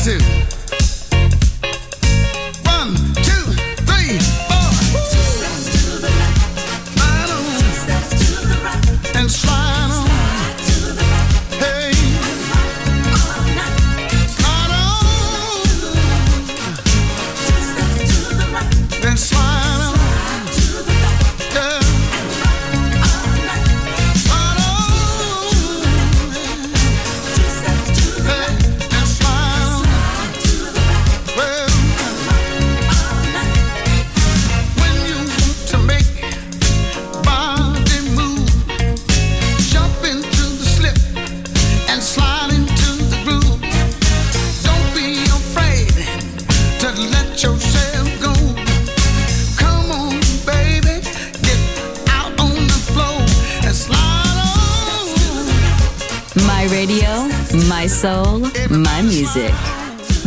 Latin.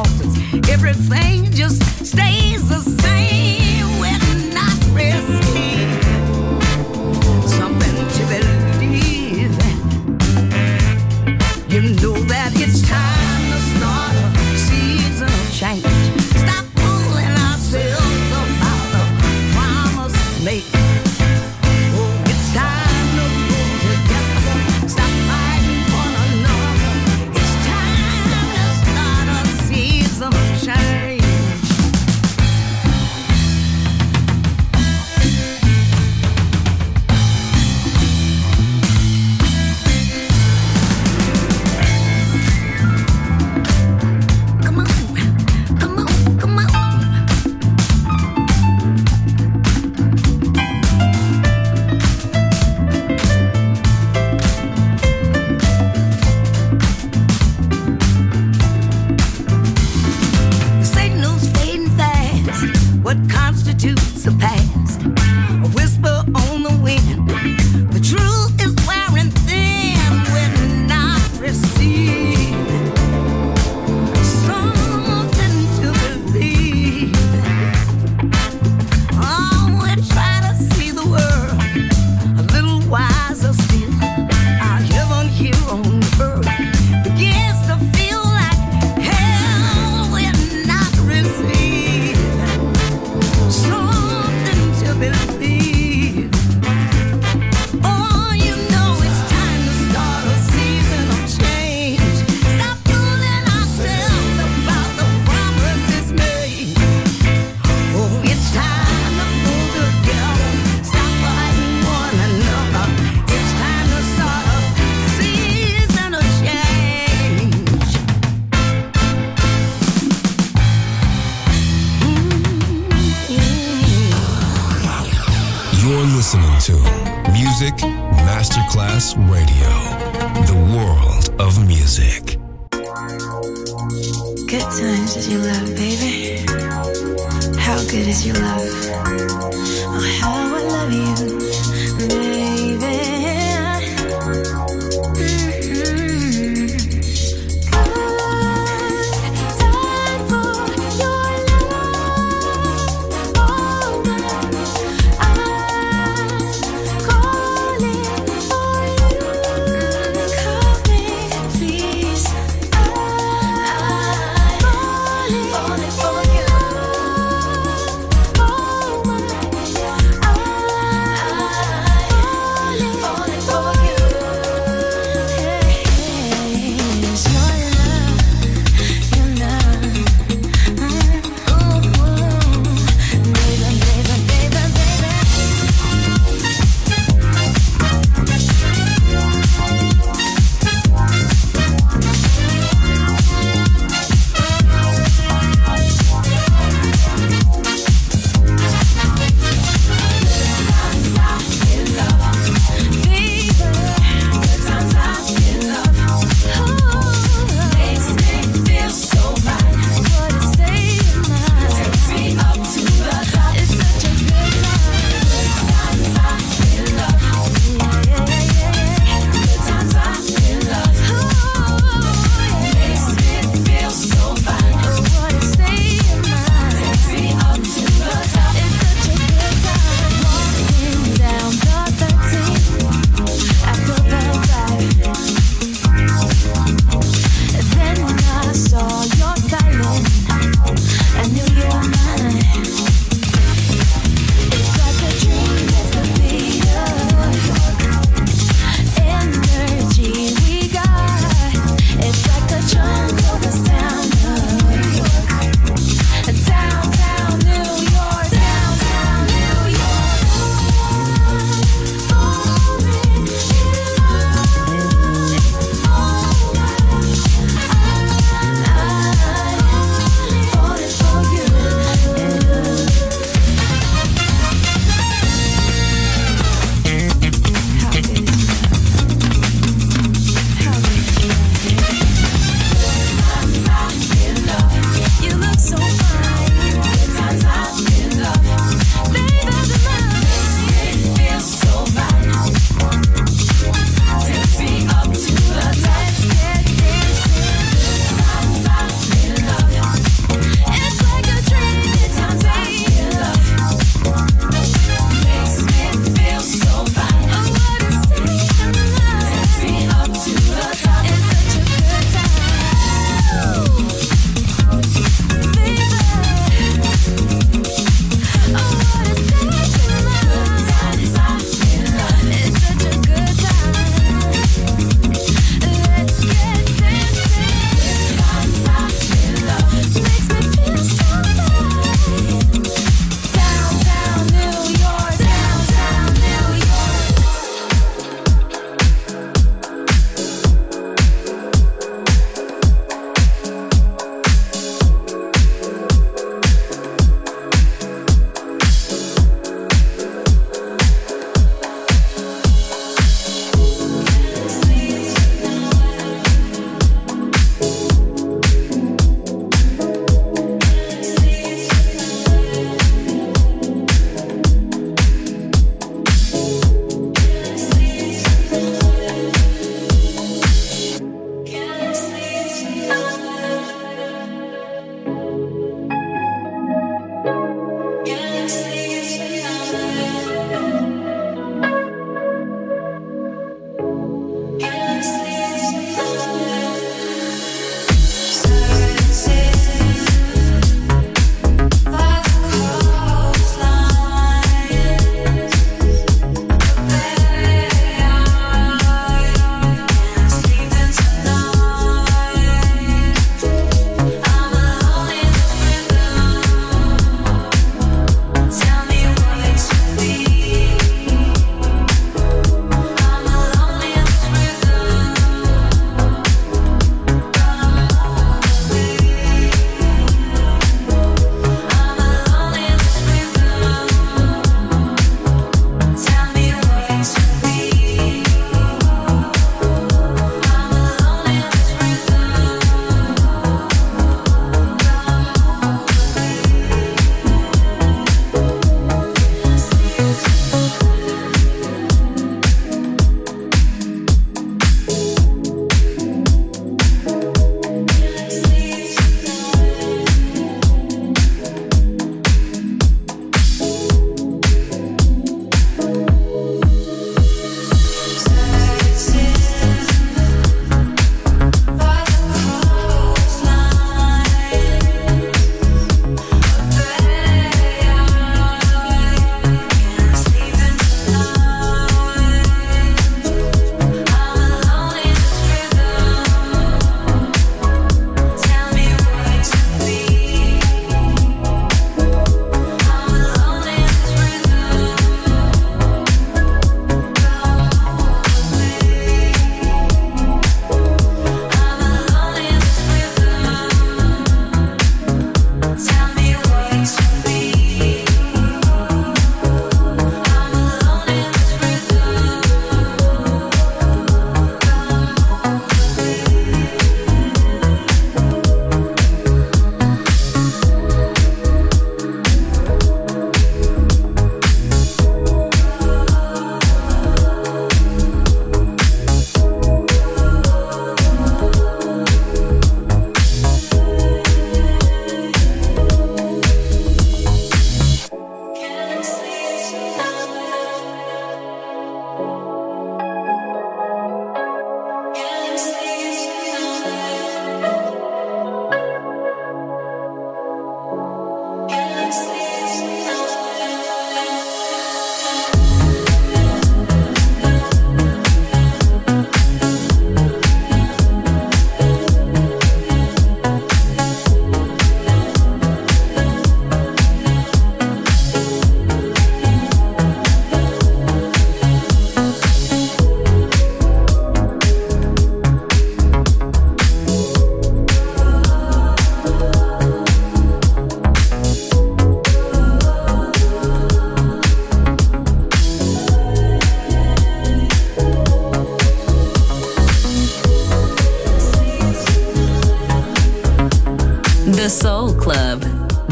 alters. Everything just stays the same. We're not risking.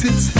Places